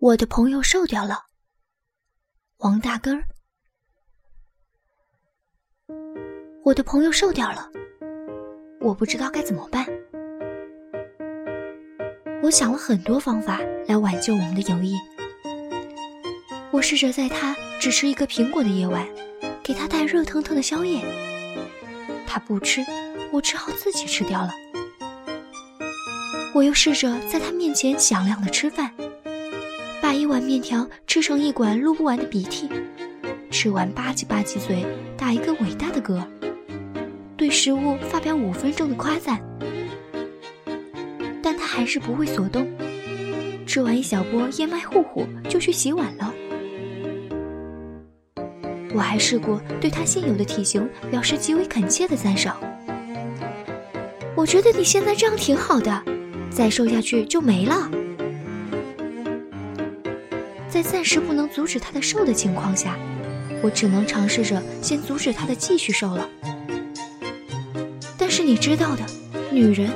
我的朋友瘦掉了，王大根儿。我的朋友瘦掉了，我不知道该怎么办。我想了很多方法来挽救我们的友谊。我试着在他只吃一个苹果的夜晚，给他带热腾腾的宵夜。他不吃，我只好自己吃掉了。我又试着在他面前响亮的吃饭。一碗面条吃成一管撸不完的鼻涕，吃完吧唧吧唧嘴，打一个伟大的嗝，对食物发表五分钟的夸赞，但他还是不为所动。吃完一小波燕麦糊糊，就去洗碗了。我还试过对他现有的体型表示极为恳切的赞赏。我觉得你现在这样挺好的，再瘦下去就没了。在暂时不能阻止他的瘦的情况下，我只能尝试着先阻止他的继续瘦了。但是你知道的，女人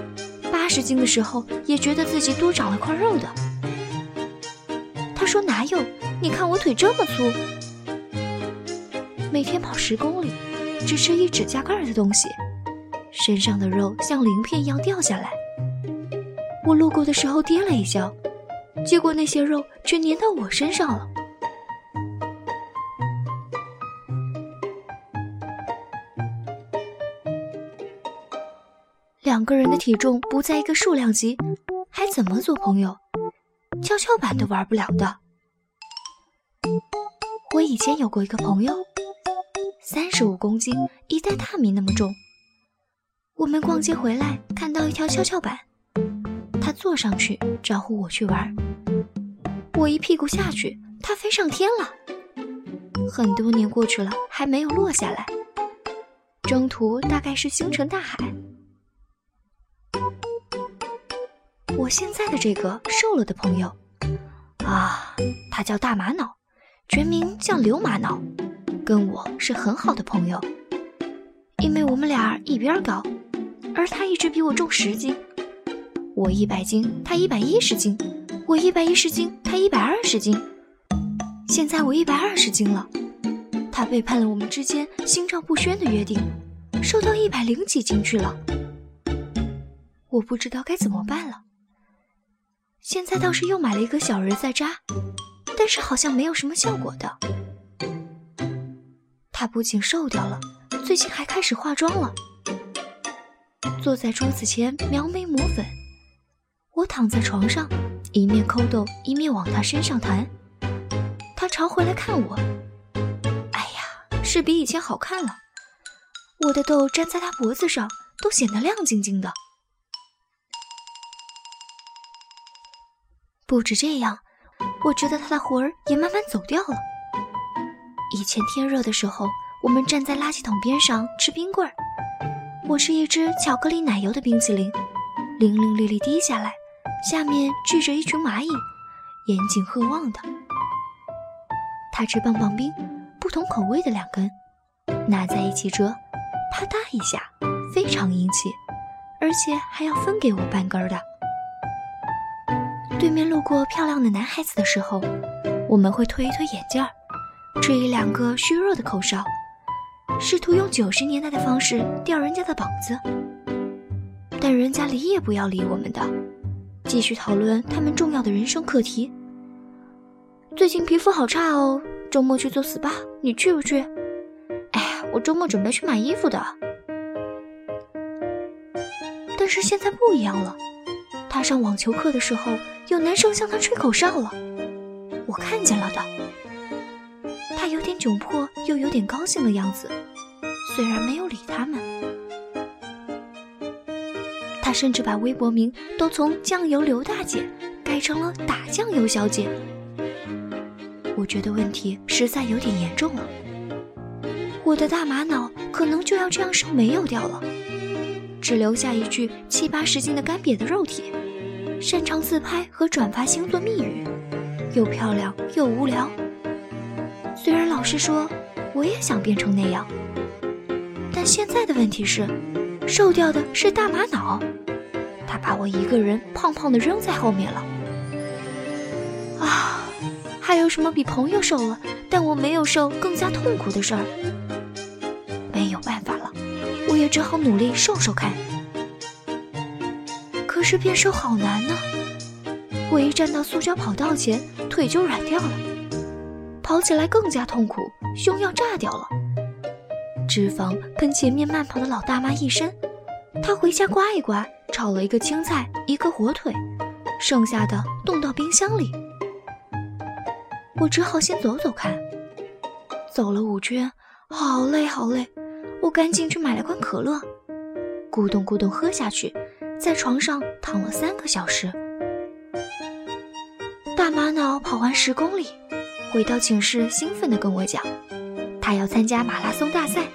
八十斤的时候也觉得自己多长了块肉的。他说哪有？你看我腿这么粗，每天跑十公里，只吃一指甲盖的东西，身上的肉像鳞片一样掉下来。我路过的时候跌了一跤。结果那些肉却粘到我身上了。两个人的体重不在一个数量级，还怎么做朋友？跷跷板都玩不了的。我以前有过一个朋友，三十五公斤，一袋大米那么重。我们逛街回来，看到一条跷跷板。他坐上去招呼我去玩，我一屁股下去，他飞上天了。很多年过去了，还没有落下来。中途大概是星辰大海。我现在的这个瘦了的朋友，啊，他叫大玛瑙，全名叫刘玛瑙，跟我是很好的朋友，因为我们俩一边高，而他一直比我重十斤。我一百斤，他一百一十斤；我一百一十斤，他一百二十斤。现在我一百二十斤了，他背叛了我们之间心照不宣的约定，瘦到一百零几斤去了。我不知道该怎么办了。现在倒是又买了一个小人在扎，但是好像没有什么效果的。他不仅瘦掉了，最近还开始化妆了，坐在桌子前描眉抹粉。我躺在床上，一面抠痘，一面往他身上弹。他朝回来看我，哎呀，是比以前好看了。我的痘粘在他脖子上，都显得亮晶晶的。不止这样，我觉得他的魂儿也慢慢走掉了。以前天热的时候，我们站在垃圾桶边上吃冰棍儿，我是一只巧克力奶油的冰淇淋，零零粒粒滴下来。下面聚着一群蚂蚁，严谨鹤望的。他吃棒棒冰，不同口味的两根，拿在一起折，啪嗒一下，非常英气，而且还要分给我半根的。对面路过漂亮的男孩子的时候，我们会推一推眼镜儿，吹一两个虚弱的口哨，试图用九十年代的方式吊人家的膀子，但人家理也不要理我们的。继续讨论他们重要的人生课题。最近皮肤好差哦，周末去做 SPA，你去不去？哎呀，我周末准备去买衣服的。但是现在不一样了，他上网球课的时候，有男生向他吹口哨了，我看见了的。他有点窘迫，又有点高兴的样子，虽然没有理他们。甚至把微博名都从“酱油刘大姐”改成了“打酱油小姐”。我觉得问题实在有点严重了，我的大玛瑙可能就要这样瘦没有掉了，只留下一具七八十斤的干瘪的肉体，擅长自拍和转发星座密语，又漂亮又无聊。虽然老实说，我也想变成那样，但现在的问题是，瘦掉的是大玛瑙。他把我一个人胖胖的扔在后面了，啊，还有什么比朋友瘦了，但我没有瘦更加痛苦的事儿？没有办法了，我也只好努力瘦瘦看。可是变瘦好难呢，我一站到塑胶跑道前，腿就软掉了，跑起来更加痛苦，胸要炸掉了。脂肪喷前面慢跑的老大妈一身，她回家刮一刮，炒了一个青菜，一个火腿，剩下的冻到冰箱里。我只好先走走看，走了五圈，好累好累，我赶紧去买了罐可乐，咕咚咕咚喝下去，在床上躺了三个小时。大玛瑙跑完十公里，回到寝室，兴奋地跟我讲，他要参加马拉松大赛。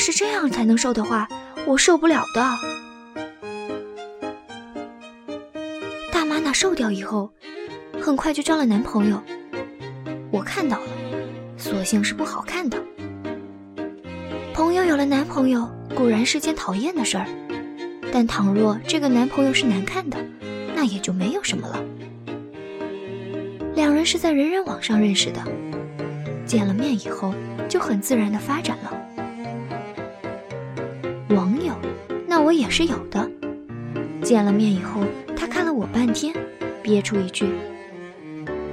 是这样才能瘦的话，我受不了的。大玛瑙瘦掉以后，很快就交了男朋友。我看到了，索性是不好看的。朋友有了男朋友固然是件讨厌的事儿，但倘若这个男朋友是难看的，那也就没有什么了。两人是在人人网上认识的，见了面以后就很自然的发展了。我也是有的。见了面以后，他看了我半天，憋出一句：“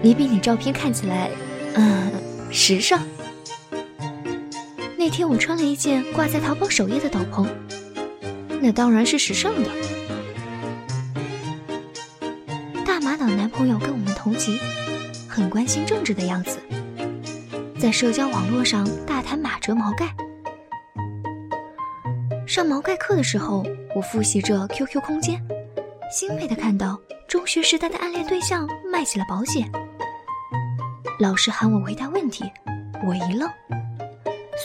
你比你照片看起来，嗯，时尚。”那天我穿了一件挂在淘宝首页的斗篷，那当然是时尚的。大马岛男朋友跟我们同级，很关心政治的样子，在社交网络上大谈马哲毛概。上毛概课的时候，我复习着 QQ 空间，欣慰的看到中学时代的暗恋对象卖起了保险。老师喊我回答问题，我一愣，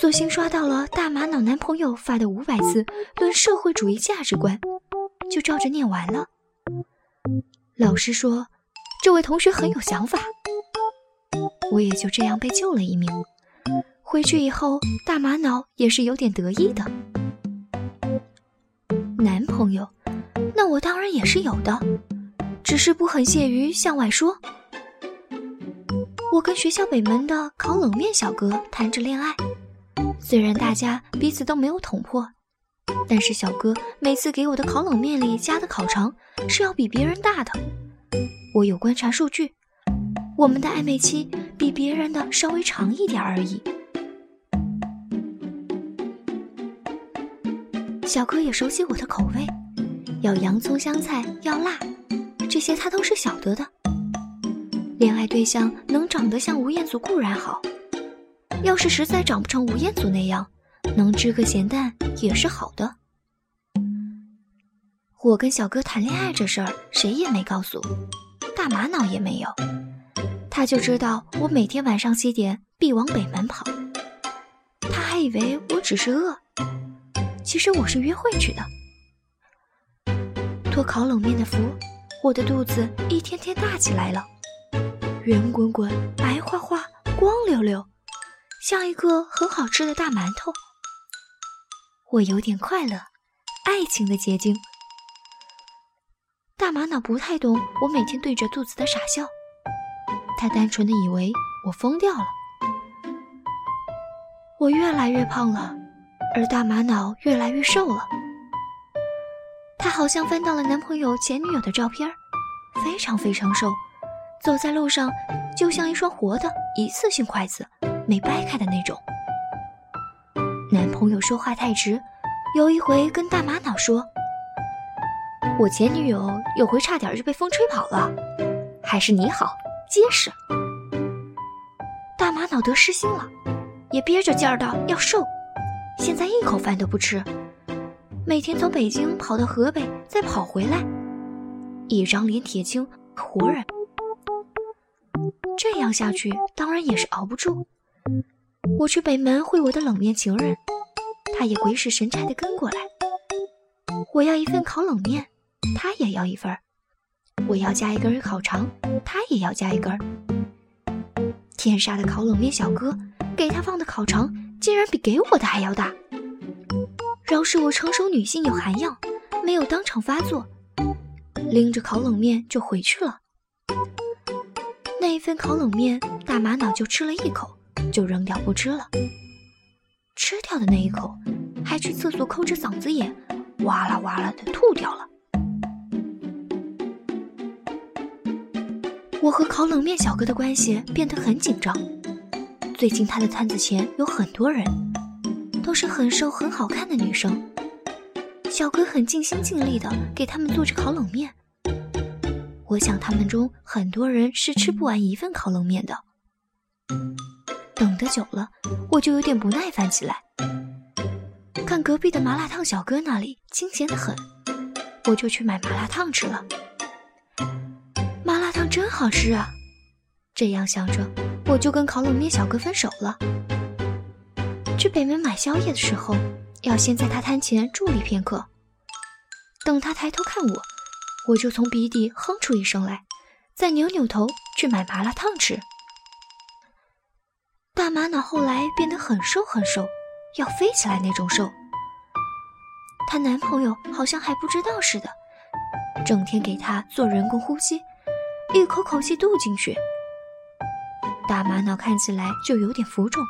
索性刷到了大玛瑙男朋友发的五百字论社会主义价值观，就照着念完了。老师说，这位同学很有想法，我也就这样被救了一命。回去以后，大玛瑙也是有点得意的。朋友，那我当然也是有的，只是不很屑于向外说。我跟学校北门的烤冷面小哥谈着恋爱，虽然大家彼此都没有捅破，但是小哥每次给我的烤冷面里加的烤肠是要比别人大的。我有观察数据，我们的暧昧期比别人的稍微长一点而已。小哥也熟悉我的口味，要洋葱香菜，要辣，这些他都是晓得的。恋爱对象能长得像吴彦祖固然好，要是实在长不成吴彦祖那样，能吃个咸蛋也是好的。我跟小哥谈恋爱这事儿，谁也没告诉，大玛瑙也没有，他就知道我每天晚上七点必往北门跑，他还以为我只是饿。其实我是约会去的，脱烤冷面的服，我的肚子一天天大起来了，圆滚滚、白花花、光溜溜，像一个很好吃的大馒头。我有点快乐，爱情的结晶。大玛瑙不太懂我每天对着肚子的傻笑，他单纯的以为我疯掉了。我越来越胖了。而大玛瑙越来越瘦了，她好像翻到了男朋友前女友的照片，非常非常瘦，走在路上就像一双活的一次性筷子，没掰开的那种。男朋友说话太直，有一回跟大玛瑙说：“我前女友有回差点就被风吹跑了，还是你好结实。”大玛瑙得失心了，也憋着劲儿的要瘦。现在一口饭都不吃，每天从北京跑到河北，再跑回来，一张脸铁青，活人。这样下去当然也是熬不住。我去北门会我的冷面情人，他也鬼使神差的跟过来。我要一份烤冷面，他也要一份我要加一根烤肠，他也要加一根天杀的烤冷面小哥，给他放的烤肠。竟然比给我的还要大！饶是我成熟女性有涵养，没有当场发作，拎着烤冷面就回去了。那一份烤冷面，大玛瑙就吃了一口，就扔掉不吃了。吃掉的那一口，还去厕所抠着嗓子眼，哇啦哇啦的吐掉了。我和烤冷面小哥的关系变得很紧张。最近他的摊子前有很多人，都是很瘦很好看的女生。小哥很尽心尽力的给他们做着烤冷面。我想他们中很多人是吃不完一份烤冷面的。等得久了，我就有点不耐烦起来。看隔壁的麻辣烫小哥那里清闲的很，我就去买麻辣烫吃了。麻辣烫真好吃啊！这样想着，我就跟烤冷面小哥分手了。去北门买宵夜的时候，要先在他摊前伫立片刻。等他抬头看我，我就从鼻底哼出一声来，再扭扭头去买麻辣烫吃。大玛瑙后来变得很瘦很瘦，要飞起来那种瘦。她男朋友好像还不知道似的，整天给她做人工呼吸，一口口气渡进去。大玛瑙看起来就有点浮肿，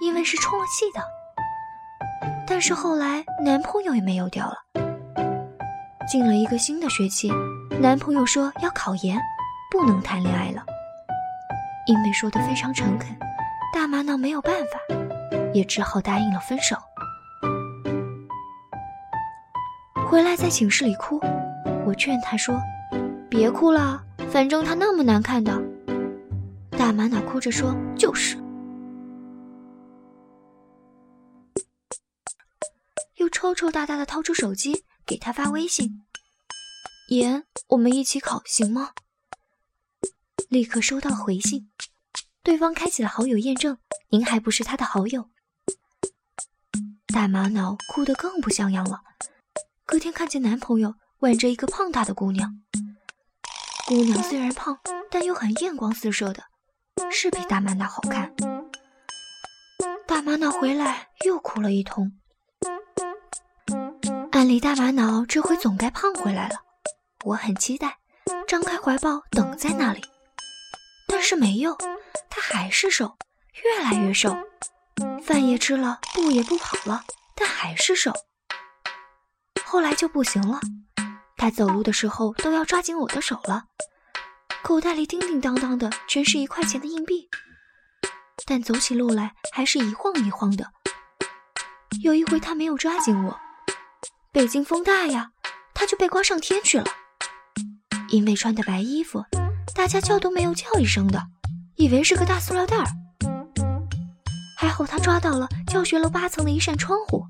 因为是充了气的。但是后来男朋友也没有掉了。进了一个新的学期，男朋友说要考研，不能谈恋爱了。因为说的非常诚恳，大玛瑙没有办法，也只好答应了分手。回来在寝室里哭，我劝他说：“别哭了，反正他那么难看的。”大玛瑙哭着说：“就是。”又抽抽搭搭的掏出手机给他发微信：“妍，我们一起考行吗？”立刻收到回信，对方开启了好友验证，您还不是他的好友。大玛瑙哭得更不像样了。隔天看见男朋友挽着一个胖大的姑娘，姑娘虽然胖，但又很艳光四射的。是比大玛瑙好看。大玛瑙回来又哭了一通。按理大玛瑙这回总该胖回来了，我很期待，张开怀抱等在那里。但是没有，他还是瘦，越来越瘦。饭也吃了，步也不跑了，但还是瘦。后来就不行了，他走路的时候都要抓紧我的手了。口袋里叮叮当当的全是一块钱的硬币，但走起路来还是一晃一晃的。有一回他没有抓紧我，北京风大呀，他就被刮上天去了。因为穿的白衣服，大家叫都没有叫一声的，以为是个大塑料袋儿。还好他抓到了教学楼八层的一扇窗户，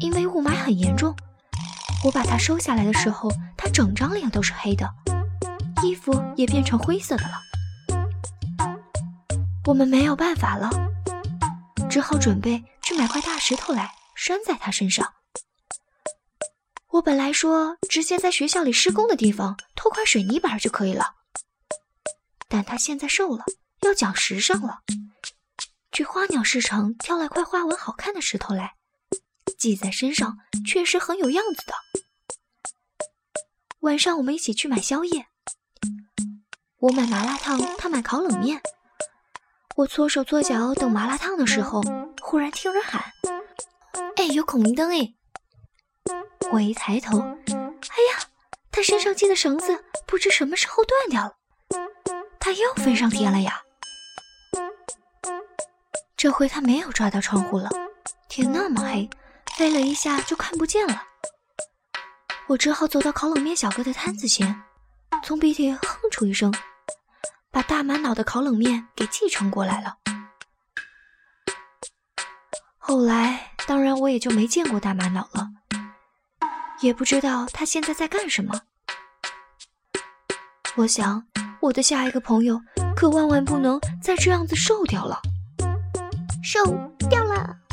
因为雾霾很严重，我把它收下来的时候，他整张脸都是黑的。衣服也变成灰色的了，我们没有办法了，只好准备去买块大石头来拴在他身上。我本来说直接在学校里施工的地方偷块水泥板就可以了，但他现在瘦了，要讲时尚了，去花鸟市场挑了块花纹好看的石头来，系在身上确实很有样子的。晚上我们一起去买宵夜。我买麻辣烫，他买烤冷面。我搓手搓脚等麻辣烫的时候，忽然听人喊：“哎，有孔明灯哎！”我一抬头，哎呀，他身上系的绳子不知什么时候断掉了，他又飞上天了呀！这回他没有抓到窗户了，天那么黑，飞了一下就看不见了。我只好走到烤冷面小哥的摊子前。从鼻涕哼出一声，把大玛瑙的烤冷面给继承过来了。后来，当然我也就没见过大玛瑙了，也不知道他现在在干什么。我想，我的下一个朋友可万万不能再这样子瘦掉了，瘦掉了。